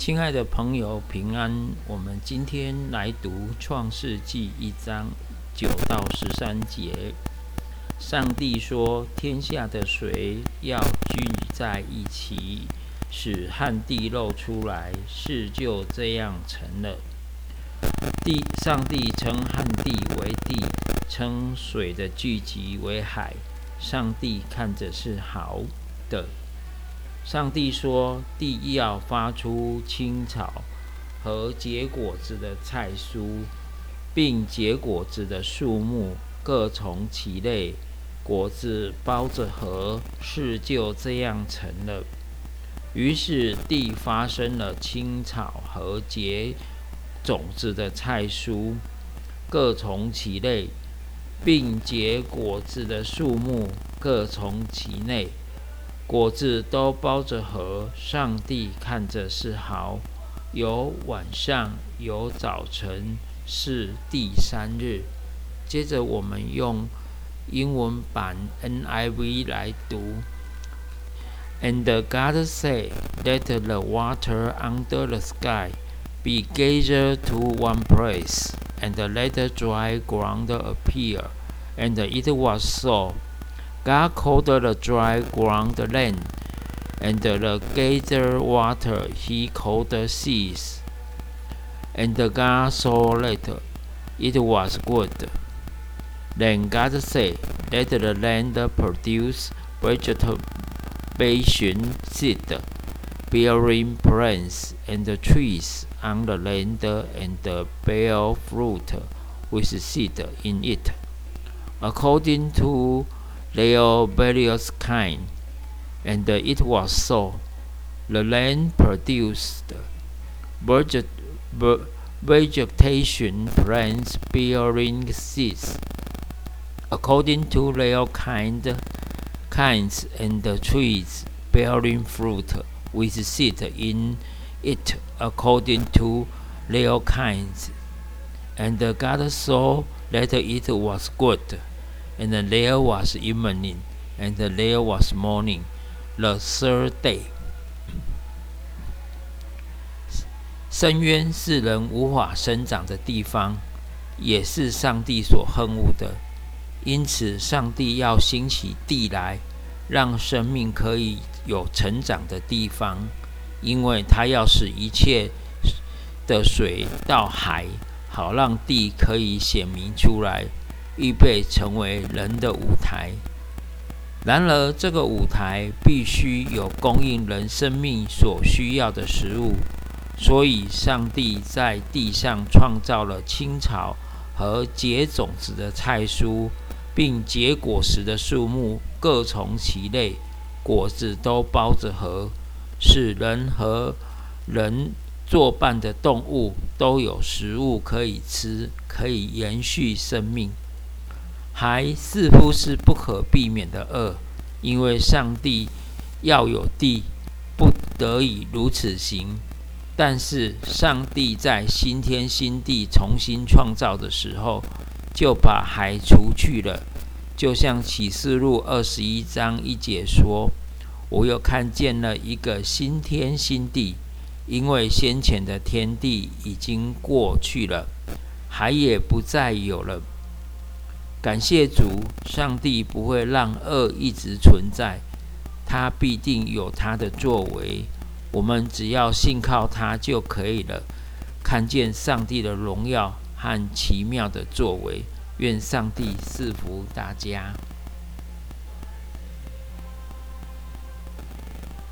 亲爱的朋友，平安！我们今天来读《创世纪》一章九到十三节。上帝说：“天下的水要聚在一起，使旱地露出来，事就这样成了。”地，上帝称旱地为地，称水的聚集为海。上帝看着是好的。上帝说：“地要发出青草和结果子的菜蔬，并结果子的树木各从其类，果子包着核，事就这样成了。于是地发生了青草和结种子的菜蔬，各从其类，并结果子的树木各从其内。”果子都包着核，上帝看着是好。有晚上，有早晨，是第三日。接着我们用英文版 NIV 来读。And God said, "Let the water under the sky be gathered to one place, and let the dry ground appear." And it was so. God called the dry ground land, and the gathered water he called the seas. And God saw that it was good. Then God said, Let the land produce vegetation seed, bearing plants and trees on the land, and bear fruit with seed in it, according to their various kind, and it was so. The land produced vegetation plants bearing seeds according to their kind, kinds, and trees bearing fruit with seed in it according to their kinds. And God saw that it was good. And there was evening, and there was morning, the third day. 深渊是人无法生长的地方，也是上帝所恨恶的。因此，上帝要兴起地来，让生命可以有成长的地方，因为他要使一切的水到海，好让地可以显明出来。预备成为人的舞台。然而，这个舞台必须有供应人生命所需要的食物。所以，上帝在地上创造了青草和结种子的菜蔬，并结果实的树木各从其类，果子都包着核，使人和人作伴的动物都有食物可以吃，可以延续生命。还似乎是不可避免的恶，因为上帝要有地，不得已如此行。但是上帝在新天新地重新创造的时候，就把海除去了。就像启示录二十一章一节说：“我又看见了一个新天新地，因为先前的天地已经过去了，海也不再有了。”感谢主，上帝不会让恶一直存在，他必定有他的作为。我们只要信靠他就可以了，看见上帝的荣耀和奇妙的作为。愿上帝赐福大家。